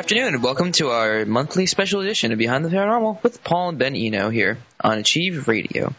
afternoon, and welcome to our monthly special edition of Behind the Paranormal with Paul and Ben Eno here on Achieve Radio.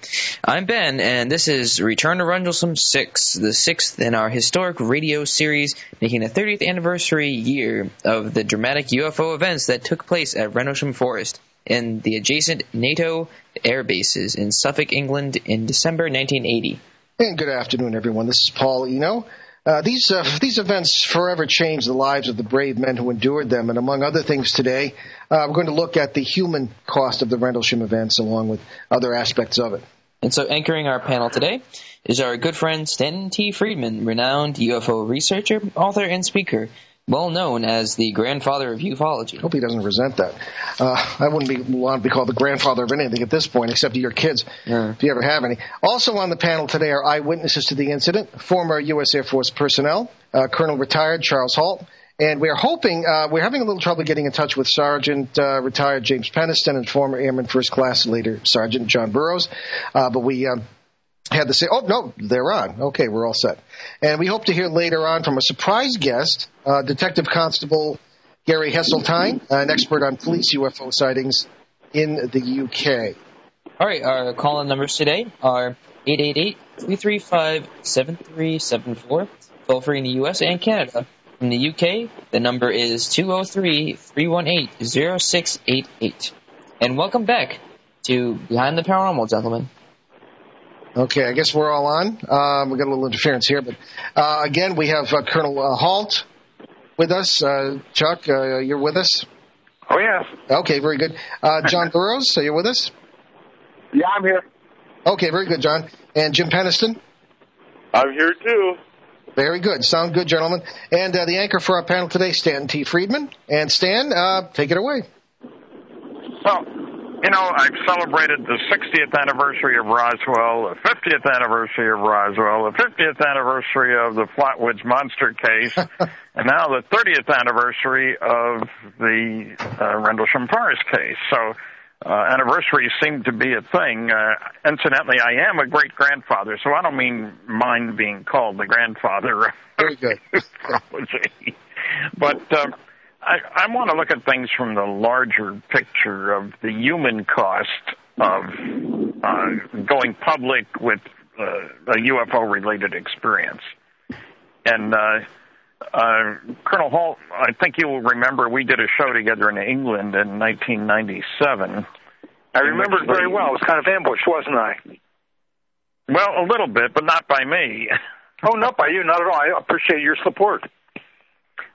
I'm Ben, and this is Return to Rendlesham 6, the sixth in our historic radio series, making the 30th anniversary year of the dramatic UFO events that took place at Rendlesham Forest and the adjacent NATO air bases in Suffolk, England in December 1980. And good afternoon, everyone. This is Paul Eno. Uh, these uh, these events forever changed the lives of the brave men who endured them, and among other things, today uh, we're going to look at the human cost of the Rendlesham events, along with other aspects of it. And so, anchoring our panel today is our good friend Stanton T. Friedman, renowned UFO researcher, author, and speaker well known as the grandfather of ufology. I hope he doesn't resent that. Uh, I wouldn't be, want to be called the grandfather of anything at this point, except your kids, yeah. if you ever have any. Also on the panel today are eyewitnesses to the incident, former U.S. Air Force personnel, uh, Colonel retired Charles Halt, and we're hoping, uh, we're having a little trouble getting in touch with Sergeant uh, retired James Penniston and former Airman First Class Leader Sergeant John Burroughs. Uh, but we um, had to say, oh, no, they're on. Okay, we're all set. And we hope to hear later on from a surprise guest, uh, Detective Constable Gary Heseltine, an expert on police UFO sightings in the UK. All right, our call-in numbers today are 888-335-7374, toll free in the U.S. and Canada. In the UK, the number is 203-318-0688. And welcome back to Behind the Paranormal, gentlemen. Okay, I guess we're all on. Um, we got a little interference here, but uh, again, we have uh, Colonel uh, Halt with us. Uh, Chuck, uh, you're with us. Oh yes. Okay, very good. Uh, John Burroughs, are you with us? Yeah, I'm here. Okay, very good, John. And Jim Penniston. I'm here too. Very good. Sound good, gentlemen. And the anchor for our panel today, Stan T. Friedman. And Stan, take it away. Well, you know, I've celebrated the 60th anniversary of Roswell, the 50th anniversary of Roswell, the 50th anniversary of the Flatwoods Monster case, and now the 30th anniversary of the uh, Rendlesham Forest case. So, uh, anniversaries seem to be a thing. Uh, incidentally, I am a great grandfather, so I don't mean mind being called the grandfather. Very good. but, um, I, I want to look at things from the larger picture of the human cost of uh, going public with uh, a UFO related experience. And uh, uh, Colonel Halt, I think you will remember we did a show together in England in 1997. I remember it very well. It was kind of ambushed, wasn't I? Well, a little bit, but not by me. oh, not by you, not at all. I appreciate your support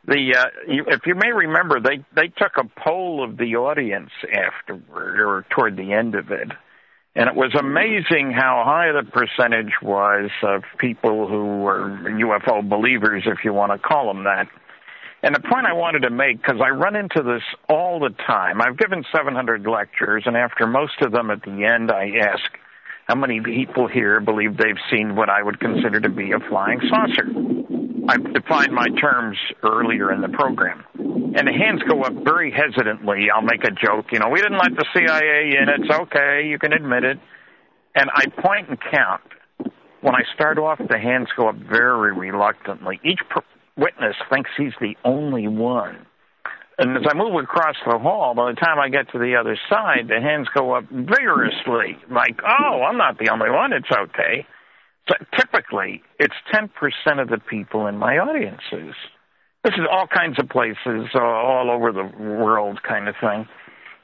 the uh, you, if you may remember, they they took a poll of the audience afterward or toward the end of it, and it was amazing how high the percentage was of people who were UFO believers, if you want to call them that. And the point I wanted to make, because I run into this all the time, I've given 700 lectures, and after most of them, at the end, I ask, how many people here believe they've seen what I would consider to be a flying saucer? I've defined my terms earlier in the program. And the hands go up very hesitantly. I'll make a joke, you know, we didn't let the CIA in. It's okay. You can admit it. And I point and count. When I start off, the hands go up very reluctantly. Each witness thinks he's the only one. And as I move across the hall, by the time I get to the other side, the hands go up vigorously, like, oh, I'm not the only one. It's okay typically, it's 10% of the people in my audiences. This is all kinds of places, uh, all over the world kind of thing.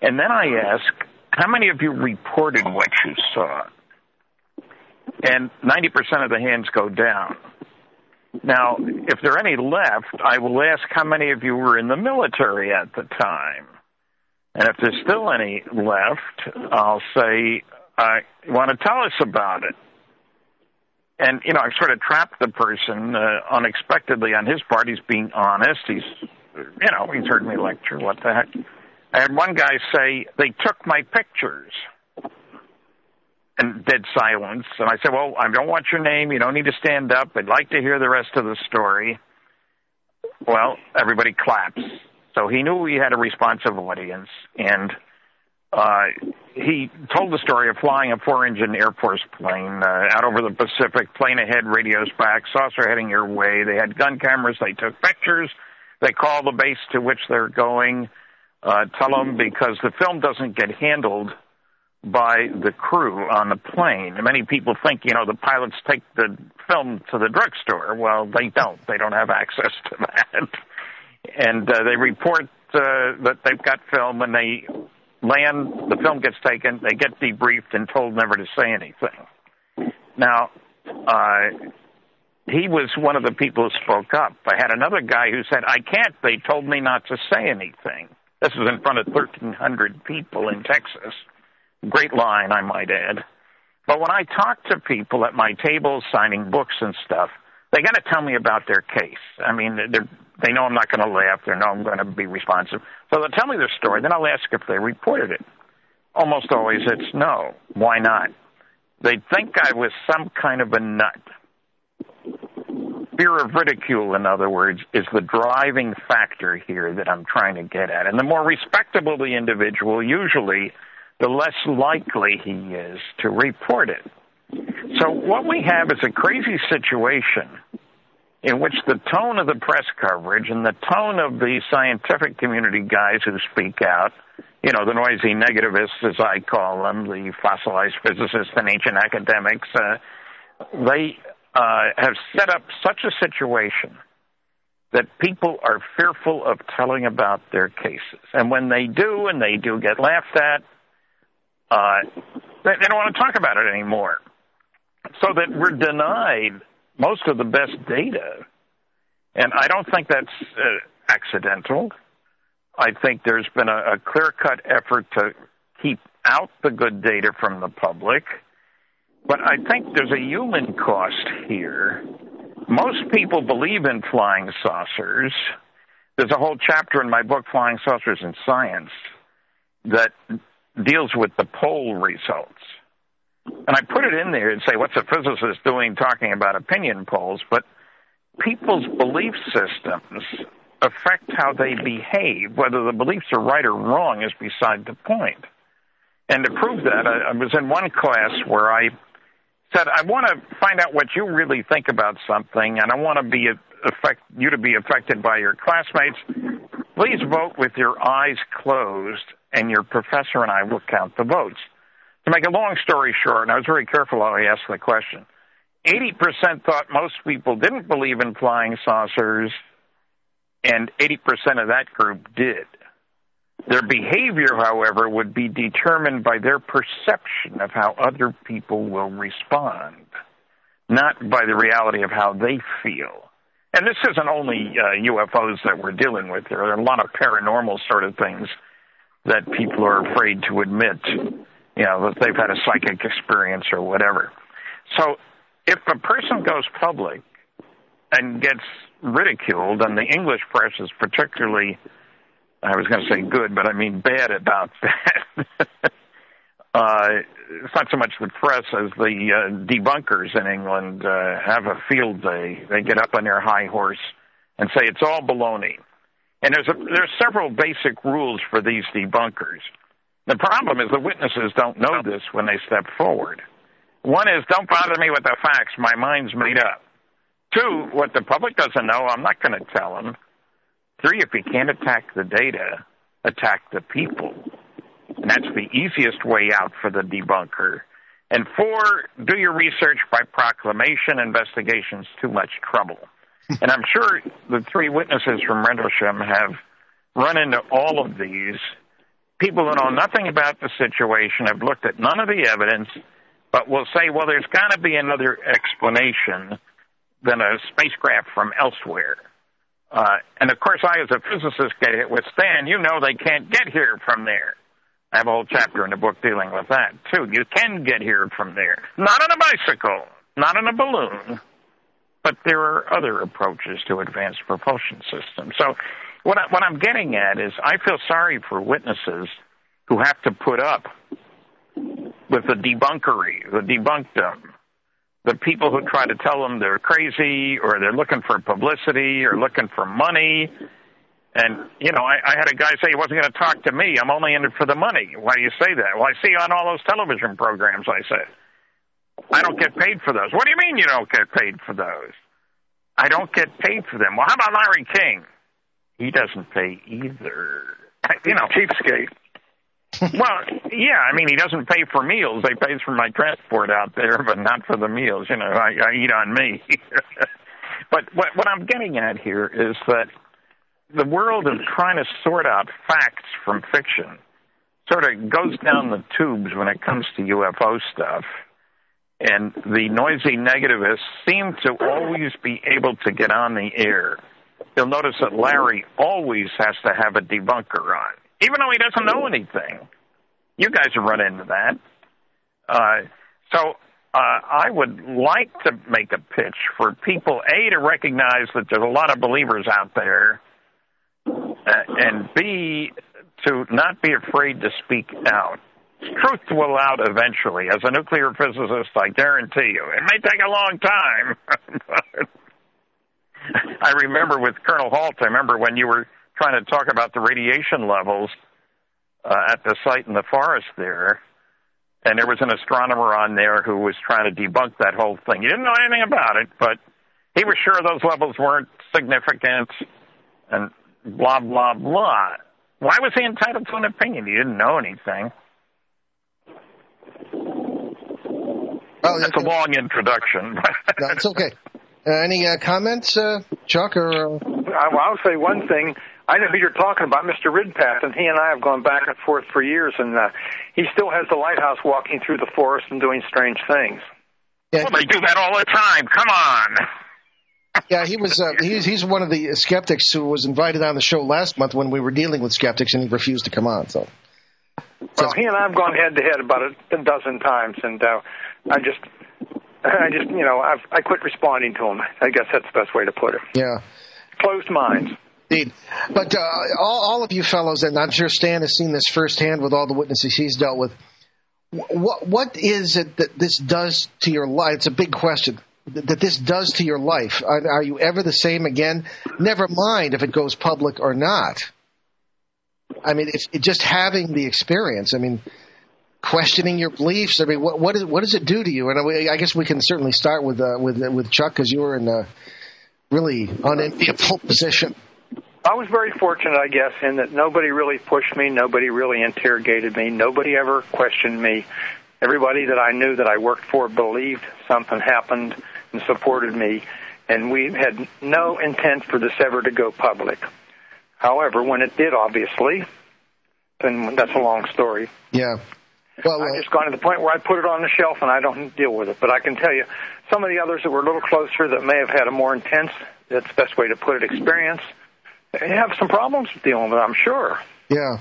And then I ask, how many of you reported what you saw? And 90% of the hands go down. Now, if there are any left, I will ask how many of you were in the military at the time. And if there's still any left, I'll say, I want to tell us about it? And you know I've sort of trapped the person uh, unexpectedly on his part. He's being honest. He's you know he's heard me lecture. What the heck? I had one guy say they took my pictures. And dead silence. And I said, Well, I don't want your name. You don't need to stand up. I'd like to hear the rest of the story. Well, everybody claps. So he knew we had a responsive audience. And uh, he told the story of flying a four-engine Air Force plane uh, out over the Pacific, plane ahead, radios back, saucer heading your way. They had gun cameras. They took pictures. They call the base to which they're going, uh, tell them because the film doesn't get handled by the crew on the plane. Many people think, you know, the pilots take the film to the drugstore. Well, they don't. They don't have access to that. And uh, they report uh, that they've got film when they land, the film gets taken, they get debriefed and told never to say anything. Now, uh, he was one of the people who spoke up. I had another guy who said, I can't. They told me not to say anything. This was in front of 1,300 people in Texas. Great line, I might add. But when I talk to people at my tables signing books and stuff, they got to tell me about their case. I mean, they know I'm not going to laugh. They know I'm going to be responsive. So they'll tell me their story. Then I'll ask if they reported it. Almost always it's no. Why not? They think I was some kind of a nut fear of ridicule, in other words, is the driving factor here that I'm trying to get at. And the more respectable the individual, usually, the less likely he is to report it. So what we have is a crazy situation in which the tone of the press coverage and the tone of the scientific community guys who speak out, you know, the noisy negativists, as I call them, the fossilized physicists and ancient academics, uh, they uh, have set up such a situation that people are fearful of telling about their cases. And when they do, and they do get laughed at, uh, they, they don't want to talk about it anymore. So that we're denied most of the best data. And I don't think that's uh, accidental. I think there's been a, a clear cut effort to keep out the good data from the public. But I think there's a human cost here. Most people believe in flying saucers. There's a whole chapter in my book, Flying Saucers and Science, that deals with the poll results. And I put it in there and say, what's a physicist doing talking about opinion polls? But people's belief systems affect how they behave. Whether the beliefs are right or wrong is beside the point. And to prove that, I, I was in one class where I said, I want to find out what you really think about something, and I want to be affect you to be affected by your classmates. Please vote with your eyes closed, and your professor and I will count the votes. To make a long story short, and I was very careful how I asked the question, 80% thought most people didn't believe in flying saucers, and 80% of that group did. Their behavior, however, would be determined by their perception of how other people will respond, not by the reality of how they feel. And this isn't only uh, UFOs that we're dealing with. There are a lot of paranormal sort of things that people are afraid to admit, you know, they've had a psychic experience or whatever. So if a person goes public and gets ridiculed, and the English press is particularly I was going to say good, but I mean bad about that. uh, it's not so much the press as the uh, debunkers in England uh, have a field day. They get up on their high horse and say it's all baloney. And there's a, there's several basic rules for these debunkers. The problem is the witnesses don't know this when they step forward. One is don't bother me with the facts. My mind's made up. Two, what the public doesn't know, I'm not going to tell them. Three, if you can't attack the data, attack the people. And that's the easiest way out for the debunker. And four, do your research by proclamation. Investigation's too much trouble. and I'm sure the three witnesses from Rendlesham have run into all of these. People who know nothing about the situation have looked at none of the evidence, but will say, well, there's got to be another explanation than a spacecraft from elsewhere. Uh, and of course, I, as a physicist, get hit with Stan. You know they can't get here from there. I have a whole chapter in the book dealing with that too. You can get here from there, not on a bicycle, not on a balloon, but there are other approaches to advanced propulsion systems. So, what, I, what I'm getting at is, I feel sorry for witnesses who have to put up with the debunkery, the debunkdom, the people who try to tell them they're crazy or they're looking for publicity or looking for money. And, you know, I, I had a guy say he wasn't going to talk to me. I'm only in it for the money. Why do you say that? Well, I see on all those television programs, I said. I don't get paid for those. What do you mean you don't get paid for those? I don't get paid for them. Well, how about Larry King? He doesn't pay either. You know, cheapskate. well, yeah, I mean, he doesn't pay for meals. He pays for my transport out there, but not for the meals. You know, I, I eat on me. but what, what I'm getting at here is that the world of trying to sort out facts from fiction sort of goes down the tubes when it comes to UFO stuff. And the noisy negativists seem to always be able to get on the air. You'll notice that Larry always has to have a debunker on, even though he doesn't know anything. You guys have run into that. Uh, so uh, I would like to make a pitch for people, A, to recognize that there's a lot of believers out there, uh, and B, to not be afraid to speak out. Truth will out eventually. As a nuclear physicist, I guarantee you. It may take a long time. I remember with Colonel Halt, I remember when you were trying to talk about the radiation levels uh, at the site in the forest there, and there was an astronomer on there who was trying to debunk that whole thing. He didn't know anything about it, but he was sure those levels weren't significant, and blah, blah, blah. Why was he entitled to an opinion? He didn't know anything. Well, That's a long introduction. no, it's okay. Uh, any uh, comments, uh, Chuck? Or uh... I, well, I'll say one thing. I know who you're talking about, Mr. Ridpath, and he and I have gone back and forth for years, and uh, he still has the lighthouse walking through the forest and doing strange things. Yeah, well, they do that all the time. Come on. yeah, he was. Uh, he's he's one of the skeptics who was invited on the show last month when we were dealing with skeptics, and he refused to come on. So, so well, he and I have gone head to head about a, a dozen times, and uh, I just, I just, you know, I've, I quit responding to them. I guess that's the best way to put it. Yeah, closed minds. Indeed. But uh, all, all of you fellows, and I'm sure Stan has seen this firsthand with all the witnesses he's dealt with. What what is it that this does to your life? It's a big question that this does to your life. Are, are, you ever the same again? Never mind if it goes public or not. I mean, it's it just having the experience. I mean, questioning your beliefs. I mean, what what, is, what does it do to you? And I, I guess we can certainly start with uh, with with Chuck because you were in a really unenviable position. I was very fortunate, I guess, in that nobody really pushed me, nobody really interrogated me, nobody ever questioned me. Everybody that I knew that I worked for believed something happened and supported me, and we had no intent for this ever to go public. However, when it did, obviously, then that's a long story. Yeah. Well, I just got to the point where I put it on the shelf and I don't deal with it. But I can tell you, some of the others that were a little closer that may have had a more intense, that's the best way to put it, experience, they have some problems dealing with it, I'm sure. Yeah.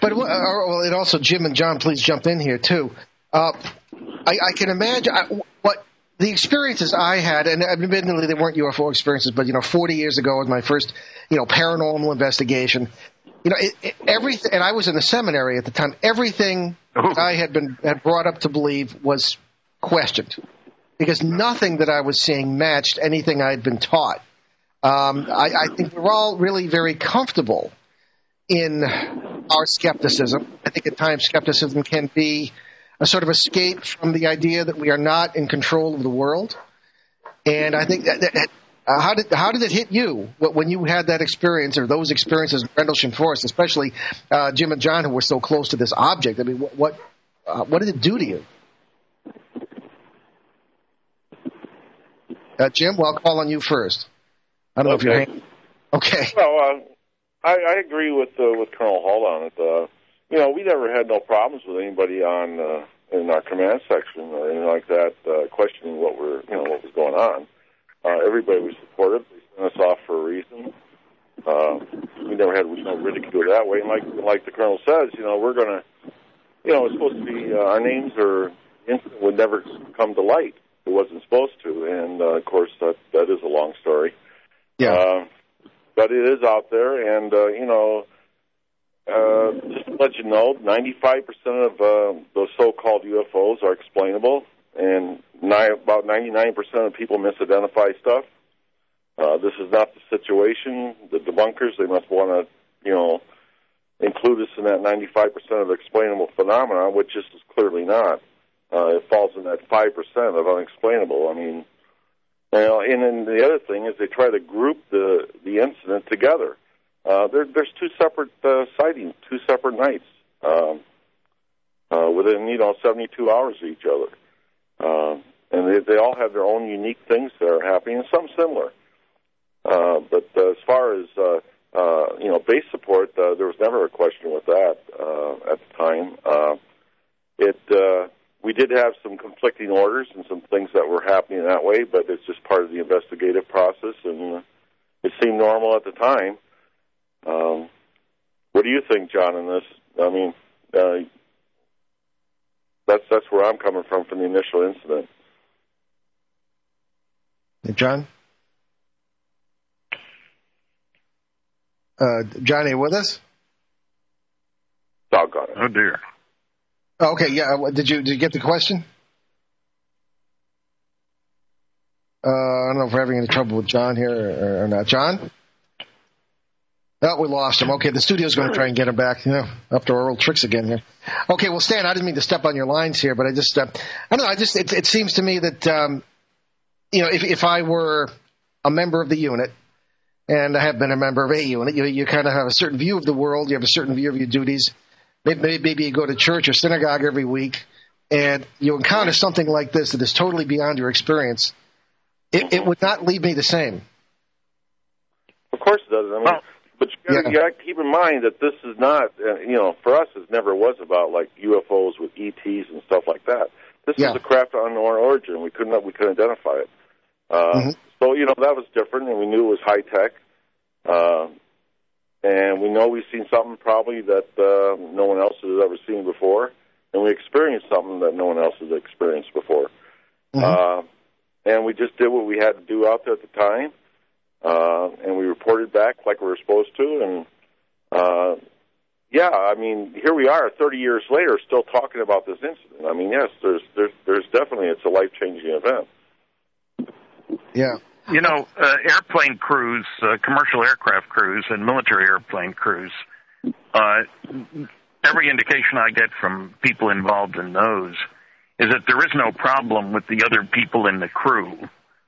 But uh, well, it also Jim and John, please jump in here too. Uh, I, I can imagine I, what the experiences I had, and admittedly they weren't UFO experiences, but you know, 40 years ago was my first, you know, paranormal investigation. You know, it, it, everything, and I was in the seminary at the time. Everything I had been had brought up to believe was questioned because nothing that I was seeing matched anything I had been taught. Um, I, I think we're all really very comfortable in our skepticism. I think at times skepticism can be a sort of escape from the idea that we are not in control of the world. And I think that, that uh, how did how did it hit you when you had that experience or those experiences in Rendlesham Forest, especially uh, Jim and John, who were so close to this object? I mean, what what, uh, what did it do to you? Uh, Jim, well, I'll call on you first. I don't okay. know if you're. Okay. Well, uh, I, I agree with uh, with Colonel Halt on it. Uh, you know, we never had no problems with anybody on uh, in our command section or anything like that, uh, questioning what we're you know what was going on. Uh, everybody was supportive. They sent us off for a reason. Uh, we never had no ridicule that way. And like like the colonel says, you know, we're gonna, you know, it's supposed to be uh, our names or incident would never come to light. It wasn't supposed to, and uh, of course that that is a long story. Yeah. Uh, but it is out there, and uh, you know, uh, just to let you know, 95% of uh, those so-called UFOs are explainable, and about 99% of people misidentify stuff. Uh, this is not the situation. The debunkers, they must want to, you know, include us in that 95% of explainable phenomena, which this is clearly not. Uh, it falls in that 5% of unexplainable. I mean, You know, and then the other thing is they try to group the the incident together. Uh, there, there's two separate uh, sightings, two separate nights, um, uh, within you know 72 hours of each other, uh, and they, they all have their own unique things that are happening, and some similar. Uh, but uh, as far as uh, uh, you know, base support, uh, there was never a question with that uh, at the time. Uh, it uh, we did have some conflicting orders and some things that were happening that way, but it's just part of the investigative process, and it seemed normal at the time. Um, what do you think, John? In this, I mean, uh, that's that's where I'm coming from from the initial incident. John? Uh, John, are you with us? Doggone it. Oh dear. Oh, okay, yeah. uh, Did you did you get the question? Uh, I don't know if we're having any trouble with John here or, or not. John? Oh, we lost him. Okay, the studio's going to try and get him back. You know, up to our old tricks again here. Okay, well, Stan, I didn't mean to step on your lines here, but I just, uh, I don't know. I just, it, it seems to me that, um, you know, if if I were a member of the unit, and I have been a member of a unit, you you kind of have a certain view of the world. You have a certain view of your duties. Maybe, maybe you go to church or synagogue every week, and you encounter something like this that is totally beyond your experience. It, it would not leave me the same. Of course it does. I mean, Well- but you got Yeah. to keep in mind that this is not, uh, you know, for us, it never was about like UFOs with ETs and stuff like that. This Yeah. is a craft of unknown origin. We couldn't we couldn't identify it. Uh, Mhm. So you know that was different, and we knew it was high tech. Uh, and we know we've seen something probably that uh, no one else has ever seen before, and we experienced something that no one else has experienced before. Mhm. Uh, and we just did what we had to do out there at the time, uh, and we reported back like we were supposed to. And uh, yeah, I mean, here we are, 30 years later, still talking about this incident. I mean, yes, there's there's there's definitely it's a life changing event. yeah. You know, uh, airplane crews, uh, commercial aircraft crews, and military airplane crews. Uh, every indication I get from people involved in those is that there is no problem with the other people in the crew,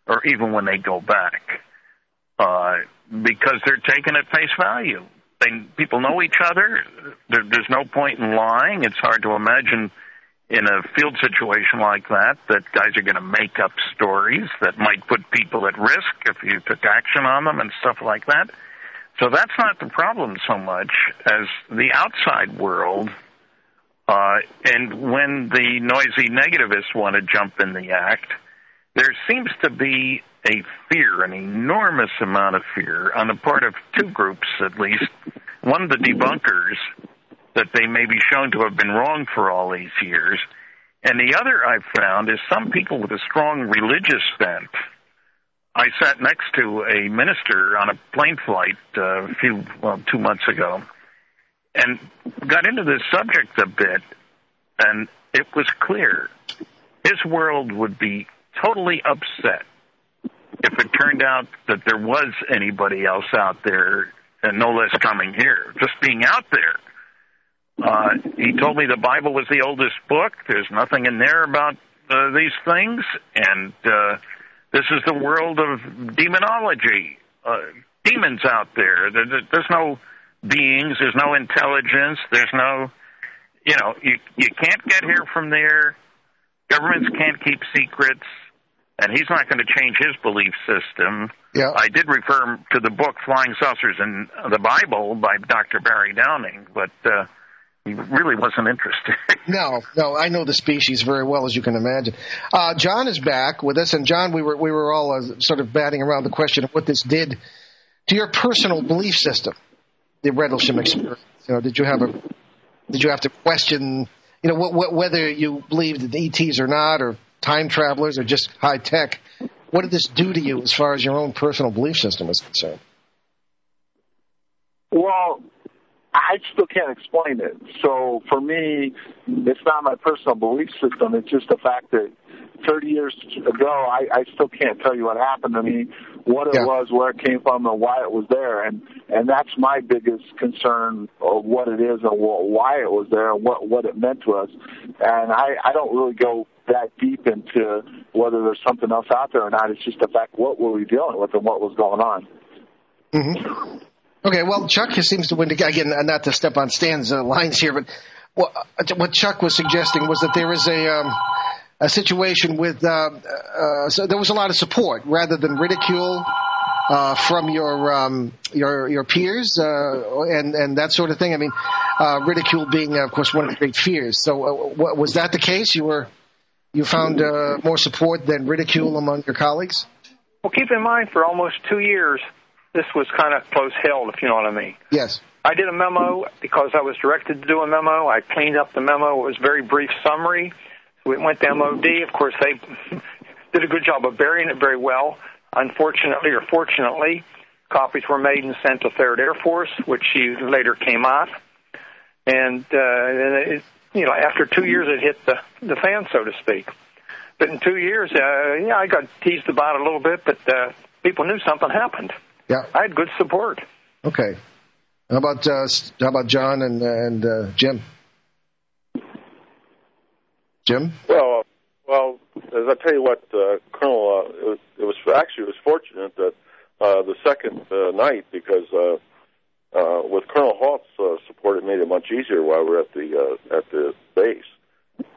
or even when they go back, uh, because they're taken at face value. They people know each other. There, there's no point in lying. It's hard to imagine in a field situation like that that guys are going to make up stories that might put people at risk if you took action on them and stuff like that. So that's not the problem so much as the outside world. Uh, and when the noisy negativists want to jump in the act, there seems to be a fear, an enormous amount of fear on the part of two groups at least. One, the debunkers, that they may be shown to have been wrong for all these years. And the other I've found is some people with a strong religious bent. I sat next to a minister on a plane flight uh, a few, well, two months ago, and got into this subject a bit, and it was clear his world would be totally upset if it turned out that there was anybody else out there, and no less coming here, just being out there. Uh, he told me the Bible was the oldest book. There's nothing in there about uh, these things, and uh, this is the world of demonology. Uh, demons out there. There- there- There's no beings. There's no intelligence. There's no, you know, you you can't get here from there. Governments can't keep secrets, and he's not going to change his belief system. Yeah. I did refer to the book Flying Saucers in the Bible by Dr. Barry Downing, but uh, he really wasn't interested. No, no, I know the species very well, as you can imagine. Uh, John is back with us, and John, we were we were all uh, sort of batting around the question of what this did to your personal belief system, the Rendlesham experience. You know, did you have a did you have to question, you know, wh- wh- whether you believed in the ETs or not, or time travelers, or just high tech? What did this do to you as far as your own personal belief system is concerned? Well, I still can't explain it. So for me, it's not my personal belief system. It's just the fact that 30 years ago, I, I still can't tell you what happened to me, what it Yeah. was, where it came from, and why it was there. And and that's my biggest concern of what it is and wh- why it was there and what what it meant to us. And I I don't really go that deep into whether there's something else out there or not. It's just the fact what were we dealing with and what was going on. Mm-hmm. Okay, well, Chuck seems to win again. And not to step on Stan's uh, lines here, but what, what Chuck was suggesting was that there is a um, a situation with uh, uh, so there was a lot of support rather than ridicule uh, from your um, your your peers uh, and and that sort of thing. I mean, uh, ridicule being, of course, one of the great fears. So, uh, what, was that the case? You were you found uh, more support than ridicule among your colleagues. Well, keep in mind, for almost two years, this was kind of close held, if you know what I mean. Yes. I did a memo because I was directed to do a memo. I cleaned up the memo. It was a very brief summary. It went to MOD. Of course, they did a good job of burying it very well. Unfortunately or fortunately, copies were made and sent to Third Air Force, which she later came off. And, uh, it, you know, after two years, it hit the, the fan, so to speak. But in two years, uh, yeah, I got teased about it a little bit, but uh, people knew something happened. Yeah. I had good support. Okay. How about uh, how about John and and uh, Jim? Jim? Well, well, as I tell you what, uh, Colonel, uh, it, was, it was actually it was fortunate that uh, the second uh, night because uh, uh, with Colonel Halt's uh, support, it made it much easier while we were at the uh, at the base.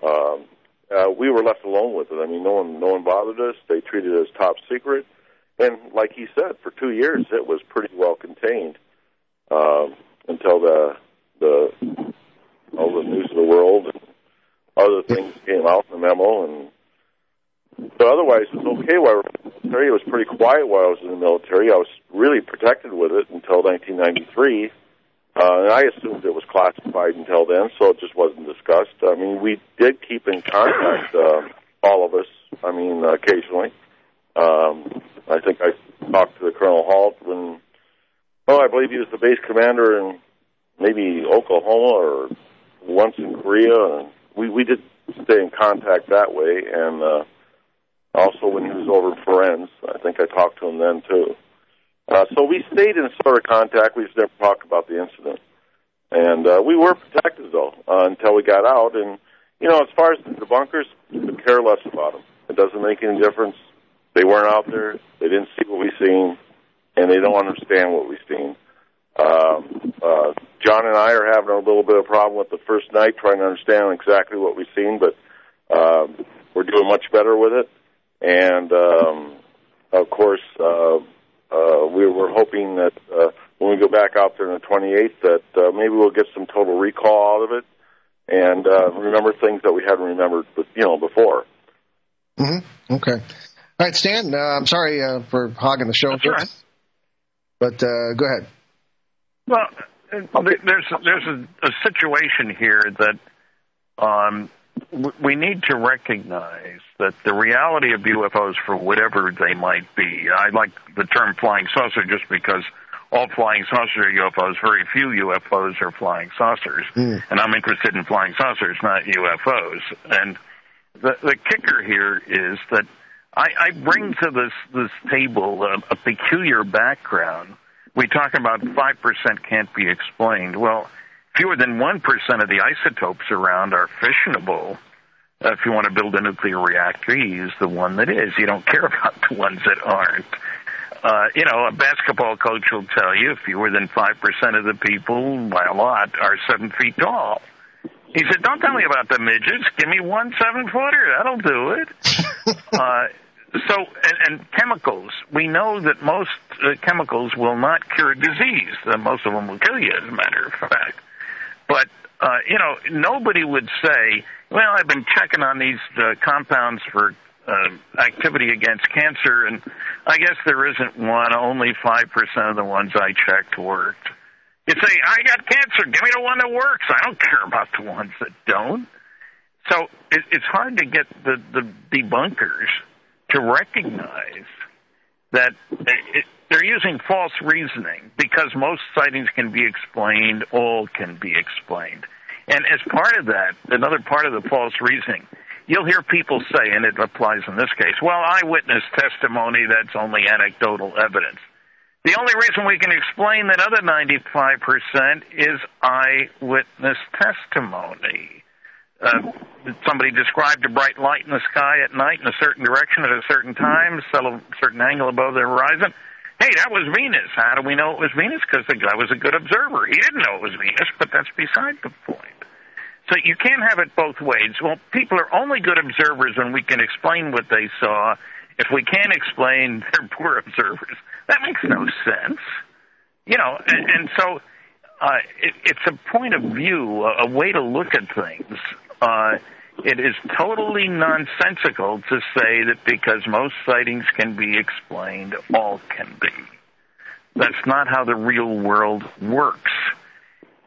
Um, uh, we were left alone with it. I mean, no one no one bothered us. They treated it as top secret, and like he said, for two years it was pretty well contained um, until the the all the news of the world and other things came out in the memo and but otherwise it was okay while I was in the military. It was pretty quiet while I was in the military. I was really protected with it until 1993. Uh, and I assumed it was classified until then, so it just wasn't discussed. I mean, we did keep in contact, uh, all of us, I mean, uh, occasionally. Um, I think I talked to the Colonel Halt when, oh, I believe he was the base commander in maybe Oklahoma or once in Korea. And we, we did stay in contact that way. And, uh, also, when he was over in Ferenz, I think I talked to him then too. Uh, so we stayed in sort of contact. We just never talked about the incident, and uh, we were protected though uh, until we got out. And you know, as far as the bunkers, could care less about them. It doesn't make any difference. They weren't out there. They didn't see what we seen, and they don't understand what we've seen. Um, uh, John and I are having a little bit of a problem with the first night, trying to understand exactly what we've seen, but um, we're doing much better with it. And um, of course, uh, uh, we were hoping that uh, when we go back out there on the 28th, that uh, maybe we'll get some total recall out of it and uh, remember things that we hadn't remembered, you know, before. Mm-hmm. Okay. All right, Stan. Uh, I'm sorry uh, for hogging the show, That's right. but uh, go ahead. Well, there's there's a, a situation here that um, we need to recognize that the reality of UFOs, for whatever they might be, I like the term flying saucer just because all flying saucer are UFOs. Very few UFOs are flying saucers, Mm. and I'm interested in flying saucers, not UFOs. And the the kicker here is that I, I bring to this this table a, a peculiar background. We talk about five percent can't be explained. Well, fewer than one percent of the isotopes around are fissionable. Uh, if you want to build a nuclear reactor, you use the one that is. You don't care about the ones that aren't. Uh, you know, a basketball coach will tell you fewer than 5% of the people, by a lot, are seven feet tall. He said, don't tell me about the midgets. Give me one seven footer. That'll do it. uh, so, and, and chemicals. We know that most uh, chemicals will not cure disease. Uh, most of them will kill you, as a matter of fact. But, uh, you know, nobody would say, well, I've been checking on these uh, compounds for uh, activity against cancer, and I guess there isn't one. Only 5% of the ones I checked worked. You say, I got cancer. Give me the one that works. I don't care about the ones that don't. So it, it's hard to get the, the debunkers to recognize that it, they're using false reasoning because most sightings can be explained, all can be explained. And as part of that, another part of the false reasoning, you'll hear people say, and it applies in this case, well, eyewitness testimony, that's only anecdotal evidence. The only reason we can explain that other 95% is eyewitness testimony. Uh, somebody described a bright light in the sky at night in a certain direction at a certain time, a certain angle above the horizon. Hey, that was Venus. How do we know it was Venus? Because the guy was a good observer. He didn't know it was Venus, but that's beside the point. So you can't have it both ways. Well, people are only good observers when we can explain what they saw. If we can't explain, they're poor observers. That makes no sense. You know, and, and so uh, it, it's a point of view, a, a way to look at things. Uh, it is totally nonsensical to say that because most sightings can be explained, all can be. That's not how the real world works.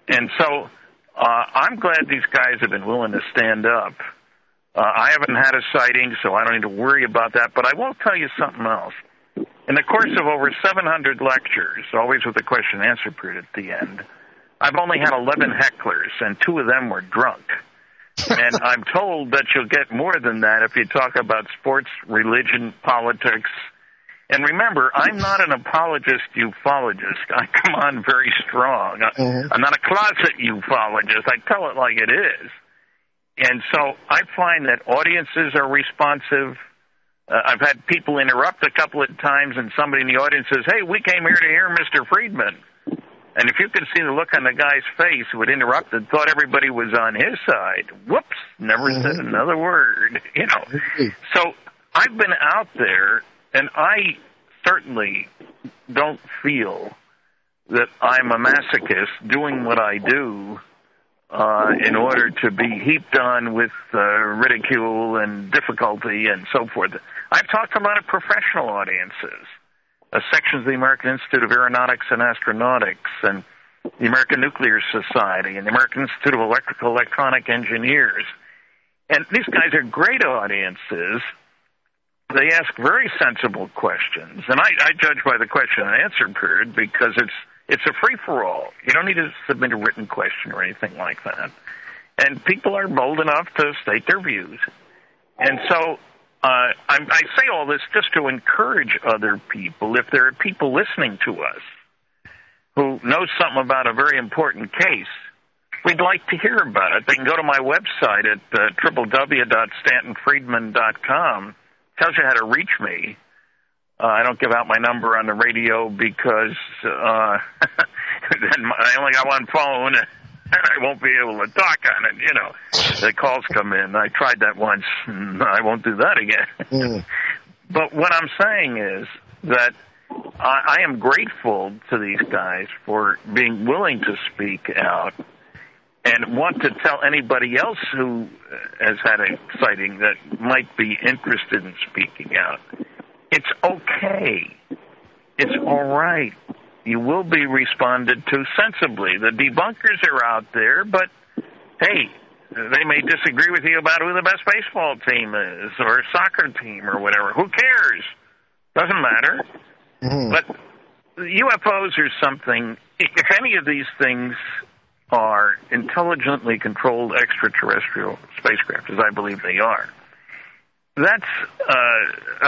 And so uh, I'm glad these guys have been willing to stand up. Uh, I haven't had a sighting, so I don't need to worry about that. But I will tell you something else. In the course of over 700 lectures, always with a question and answer period at the end, I've only had 11 hecklers, and two of them were drunk and I'm told that you'll get more than that if you talk about sports, religion, politics. And remember, I'm not an apologist ufologist. I come on very strong. Mm-hmm. I'm not a closet ufologist. I tell it like it is. And so I find that audiences are responsive. Uh, I've had people interrupt a couple of times, and somebody in the audience says, "Hey, we came here to hear Mr. Friedman." And if you could see the look on the guy's face who had interrupted, thought everybody was on his side. Whoops, never mm-hmm. said another word. You know. Mm-hmm. So I've been out there, and I certainly don't feel that I'm a masochist doing what I do uh, in order to be heaped on with uh, ridicule and difficulty and so forth. I've talked to a lot of professional audiences uh, sections of the American Institute of Aeronautics and Astronautics and the American Nuclear Society and the American Institute of Electrical Electronic Engineers. And these guys are great audiences. They ask very sensible questions, and I, I judge by the question and answer period because it's it's a free for all. You don't need to submit a written question or anything like that. And people are bold enough to state their views. And so uh, I, I say all this just to encourage other people. If there are people listening to us who know something about a very important case, we'd like to hear about it. They can go to my website at uh, www.stantonfriedman.com. Tells you how to reach me. Uh, I don't give out my number on the radio because uh, then I only got one phone I won't be able to talk on it. You know, the calls come in. I tried that once. I won't do that again. Mm. But what I'm saying is that I, I am grateful to these guys for being willing to speak out and want to tell anybody else who has had a sighting that might be interested in speaking out. It's okay. It's all right you will be responded to sensibly. The debunkers are out there, but hey, they may disagree with you about who the best baseball team is or soccer team or whatever. Who cares? Doesn't matter. Mm-hmm. But UFOs are something, if any of these things are intelligently controlled extraterrestrial spacecraft, as I believe they are, that's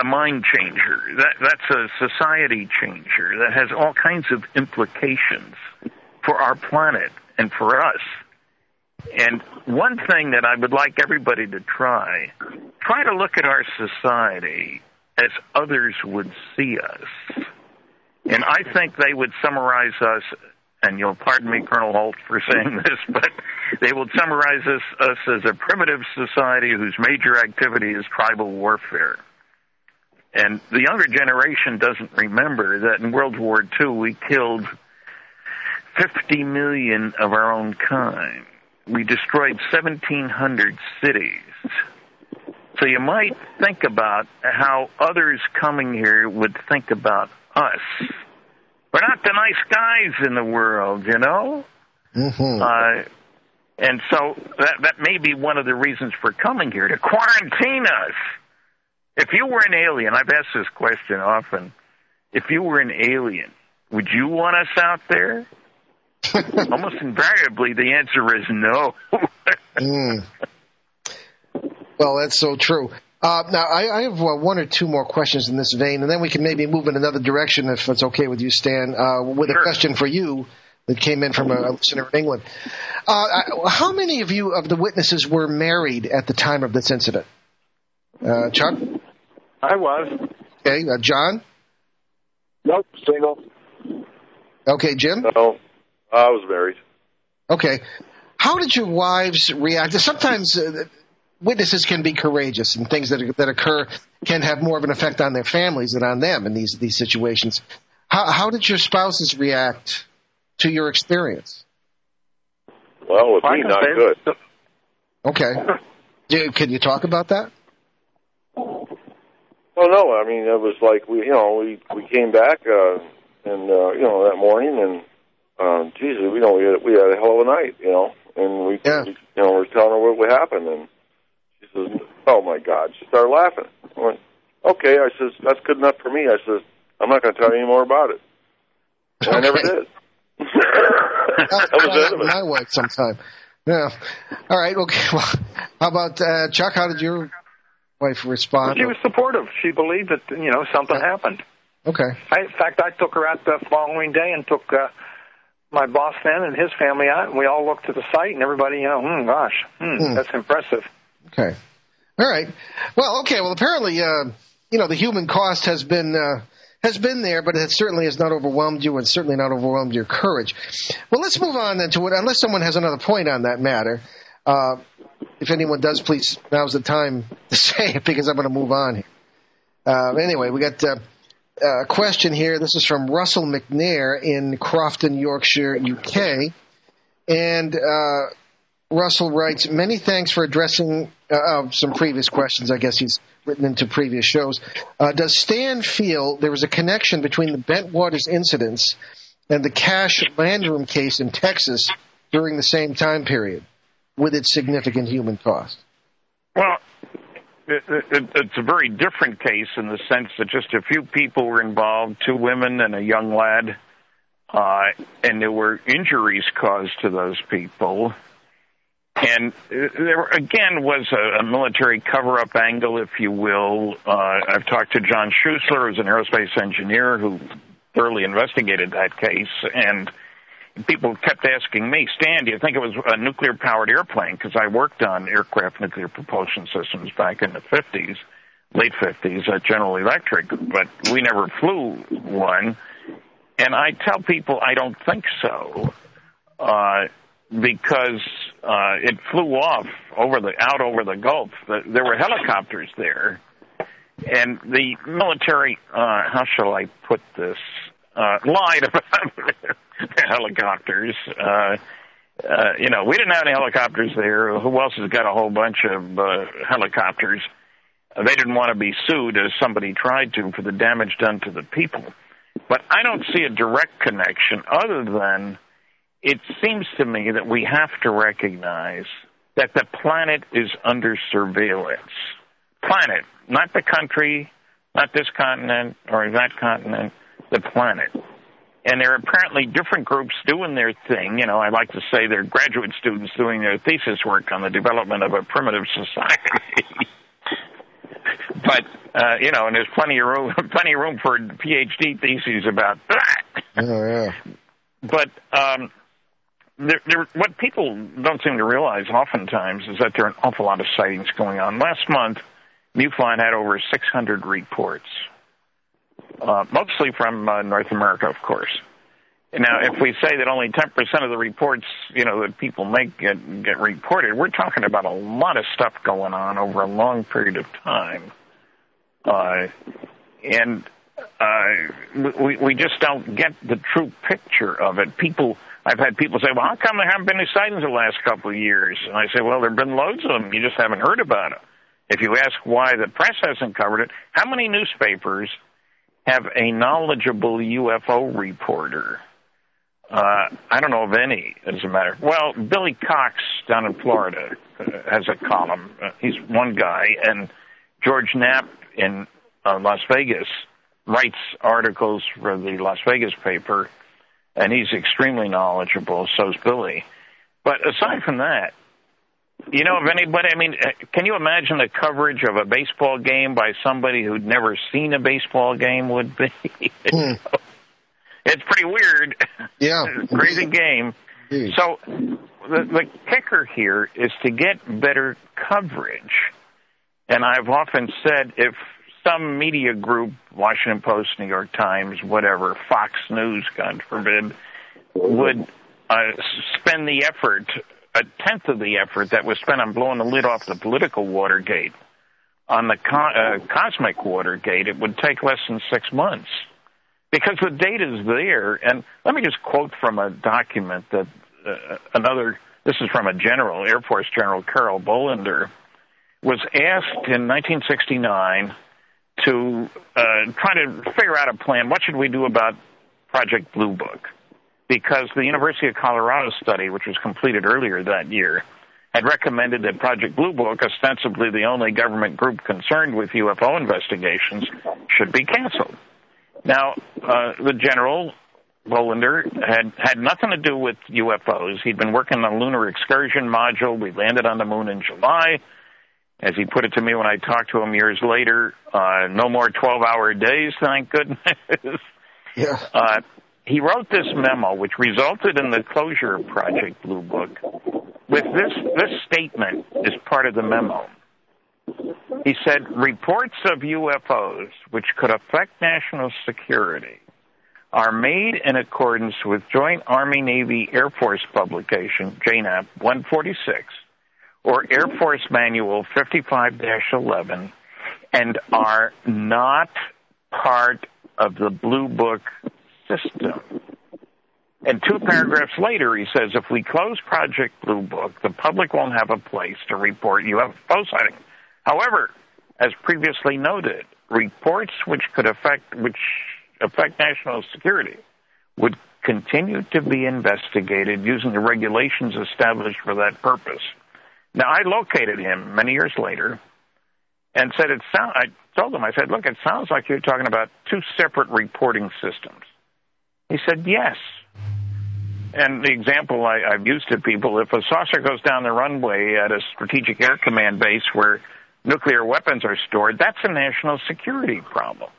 a mind changer. That that's a society changer that has all kinds of implications for our planet and for us. And one thing that I would like everybody to try, try to look at our society as others would see us. And I think they would summarize us and you'll pardon me, Colonel Halt, for saying this, but they will summarize us, us as a primitive society whose major activity is tribal warfare. And the younger generation doesn't remember that in World War II we killed 50 million of our own kind. We destroyed 1,700 cities. So you might think about how others coming here would think about us we're not the nice guys in the world, you know. Mm-hmm. Uh, and so that that may be one of the reasons for coming here to quarantine us. If you were an alien, I've asked this question often. If you were an alien, would you want us out there? Almost invariably, the answer is no. mm. Well, that's so true. Uh, now, I, I have uh, one or two more questions in this vein, and then we can maybe move in another direction if it's okay with you, Stan. Uh, with sure. a question for you that came in from a listener in England. Uh, how many of you of the witnesses were married at the time of this incident? Uh, Chuck? I was. Okay, uh, John? Nope, single. Okay, Jim? No, I was married. Okay. How did your wives react? Sometimes uh, witnesses can be courageous, and things that that occur can have more of an effect on their families than on them in these these situations. How, how did your spouses react to your experience? Well, with me, not good. Okay. Do, can you talk about that? Well, no, I mean it was like we, you know, we we came back uh, and uh, you know that morning and um, Jesus, we know we had we had a hell of a night, you know, and we, Yeah. we you know we're telling her what what happened and she says, "Oh my God!" She started laughing. I went, "Okay," I says, "That's good enough for me." I says, "I'm not going to tell you any more about it." And I never did. that was the end of it. my wife sometime. Yeah. All right. Okay. Well, how about uh, Chuck? How did your wife respond? She was supportive. She believed that you know something happened. Okay. I, in fact, I took her out the following day and took uh, my boss then and his family out, and we all looked at the site, and everybody, you know, hmm, gosh, hmm, Hmm. that's impressive. Okay. All right. Well, okay. Well, apparently, uh, you know, the human cost has been uh, has been there, but it certainly has not overwhelmed you, and certainly not overwhelmed your courage. Well, let's move on then to it. Unless someone has another point on that matter, uh, if anyone does, please now's the time to say it because I'm going to move on here. Uh, anyway, we got. Uh, a question here. This is from Russell McNair in Crofton, Yorkshire, UK. And uh, Russell writes, many thanks for addressing uh, uh, some previous questions. I guess he's written into previous shows. Uh, does Stan feel there was a connection between the Bentwaters incidents and the Cash Landrum case in Texas during the same time period with its significant human cost? Well, it, it, it's a very different case in the sense that just a few people were involved, two women and a young lad, uh, and there were injuries caused to those people. And there again was a, a military cover-up angle, if you will. Uh, I've talked to John Schuessler, who's an aerospace engineer who thoroughly investigated that case, and people kept asking me, Stan, do you think it was a nuclear powered airplane? Because I worked on aircraft nuclear propulsion systems back in the 50s, late 50s at General Electric, but we never flew one. And I tell people I don't think so, uh, because uh, it flew off over the out over the Gulf. There were helicopters there, and the military. Uh, how shall I put this? Uh, lied about the helicopters. Uh, uh, you know, we didn't have any helicopters there. Who else has got a whole bunch of uh, helicopters? They didn't want to be sued, as somebody tried to, for the damage done to the people. But I don't see a direct connection other than it seems to me that we have to recognize that the planet is under surveillance. Planet, not the country, not this continent or that continent, the planet. And there are apparently different groups doing their thing. You know, I like to say they're graduate students doing their thesis work on the development of a primitive society. but uh, you know, and there's plenty of room, plenty of room for PhD theses about that. Oh, yeah. But um, there, there, what people don't seem to realize oftentimes is that there are an awful lot of sightings going on. Last month, MUFON had over 600 reports, uh, mostly from uh, North America, of course. Now, if we say that only 10% of the reports, you know, that people make get, get reported, we're talking about a lot of stuff going on over a long period of time. Uh, and uh, we, we just don't get the true picture of it. People, I've had people say, well, how come there haven't been any sightings the last couple of years? And I say, well, there have been loads of them. You just haven't heard about it. If you ask why the press hasn't covered it, how many newspapers have a knowledgeable UFO reporter? Uh, I don't know of any, as a matter. Well, Billy Cox down in Florida uh, has a column. Uh, he's one guy, and George Knapp in uh, Las Vegas writes articles for the Las Vegas paper, and he's extremely knowledgeable. So's Billy. But aside from that, you know of anybody? I mean, uh, can you imagine the coverage of a baseball game by somebody who'd never seen a baseball game would be? Hmm. it's pretty weird. Yeah. Crazy game. Indeed. So the, the kicker here is to get better coverage. And I've often said if some media group, Washington Post, New York Times, whatever, Fox News, God forbid, would uh, spend the effort, a tenth of the effort that was spent on blowing the lid off the political Watergate, on the co- uh, cosmic Watergate, it would take less than six months. Because the data is there, and let me just quote from a document that uh, another, this is from a general, Air Force General Carroll Bolender, was asked in 1969 to uh, try to figure out a plan. What should we do about Project Blue Book? Because the University of Colorado study, which was completed earlier that year, had recommended that Project Blue Book, ostensibly the only government group concerned with UFO investigations, should be canceled. Now, uh, the general Bolender had had nothing to do with UFOs. He'd been working on a lunar excursion module. We landed on the moon in July. As he put it to me when I talked to him years later, uh, no more 12 hour days, thank goodness. Yeah. Uh, he wrote this memo, which resulted in the closure of Project Blue Book, with this, this statement as part of the memo. He said, reports of UFOs which could affect national security are made in accordance with Joint Army Navy Air Force publication, JANAP 146, or Air Force Manual 55-11, and are not part of the Blue Book system. And two paragraphs later, he says, if we close Project Blue Book, the public won't have a place to report UFO sightings. However, as previously noted, reports which could affect which affect national security would continue to be investigated using the regulations established for that purpose. Now, I located him many years later and said it sound. I told him, I said, look, it sounds like you're talking about two separate reporting systems. He said, yes. And the example I, I've used to people, if a saucer goes down the runway at a strategic air command base where nuclear weapons are stored, that's a national security problem.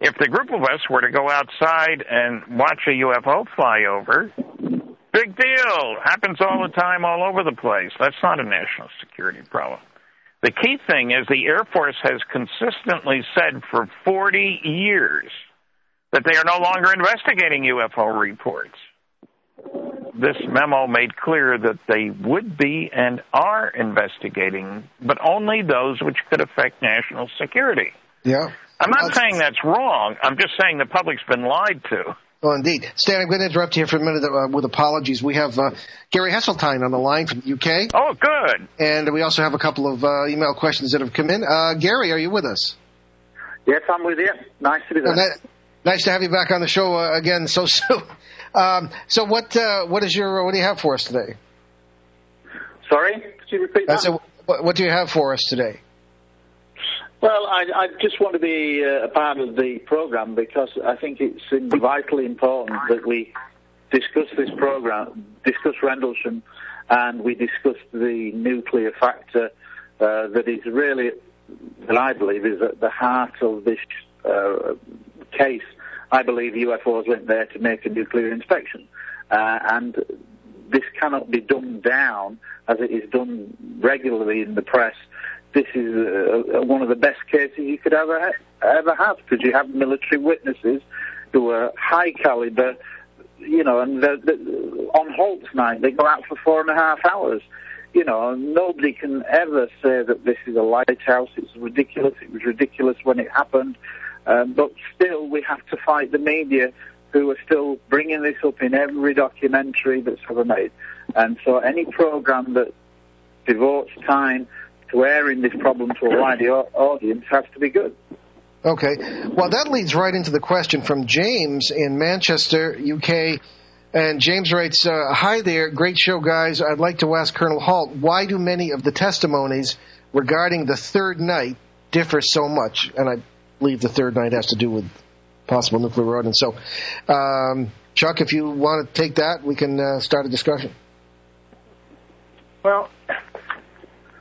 If the group of us were to go outside and watch a UFO fly over, big deal. Happens all the time, all over the place. That's not a national security problem. The key thing is the Air Force has consistently said for 40 years that they are no longer investigating UFO reports. This memo made clear that they would be and are investigating, but only those which could affect national security. Yeah. I'm not Uh, saying that's wrong. I'm just saying the public's been lied to. Well, indeed. Stan, I'm going to interrupt you here for a minute uh, with apologies. We have uh, Gary Heseltine on the line from the UK, Oh, good. and we also have a couple of uh, email questions that have come in. Uh, Gary, are you with us? Yes, I'm with you. Nice to be there. That- nice to have you back on the show uh, again so soon. Um, so, what uh, what is your what do you have for us today? Sorry, could you repeat I that? said, what, what do you have for us today? Well, I, I just want to be uh, a part of the program because I think it's vitally important that we discuss this program, discuss Rendlesham, and we discuss the nuclear factor uh, that is really, that I believe, is at the heart of this uh, case. I believe UFOs went there to make a nuclear inspection, uh, and this cannot be dumbed down as it is done regularly in the press. This is uh, uh, one of the best cases you could ever ever have because you have military witnesses who are high caliber, you know, and they're, they're, on Halt's night they go out for four and a half hours. You know, nobody can ever say that this is a lighthouse. It's ridiculous. It was ridiculous when it happened. Um, but still, we have to fight the media who are still bringing this up in every documentary that's ever made. And so any program that devotes time to airing this problem to a wider audience has to be good. Okay. Well, that leads right into the question from James in Manchester, UK. And James writes, uh, Hi there, great show, guys. I'd like to ask Colonel Halt, why do many of the testimonies regarding the third night differ so much? And I believe the third night has to do with possible nuclear ordnance. So, um, Chuck, if you want to take that, we can uh, start a discussion. Well,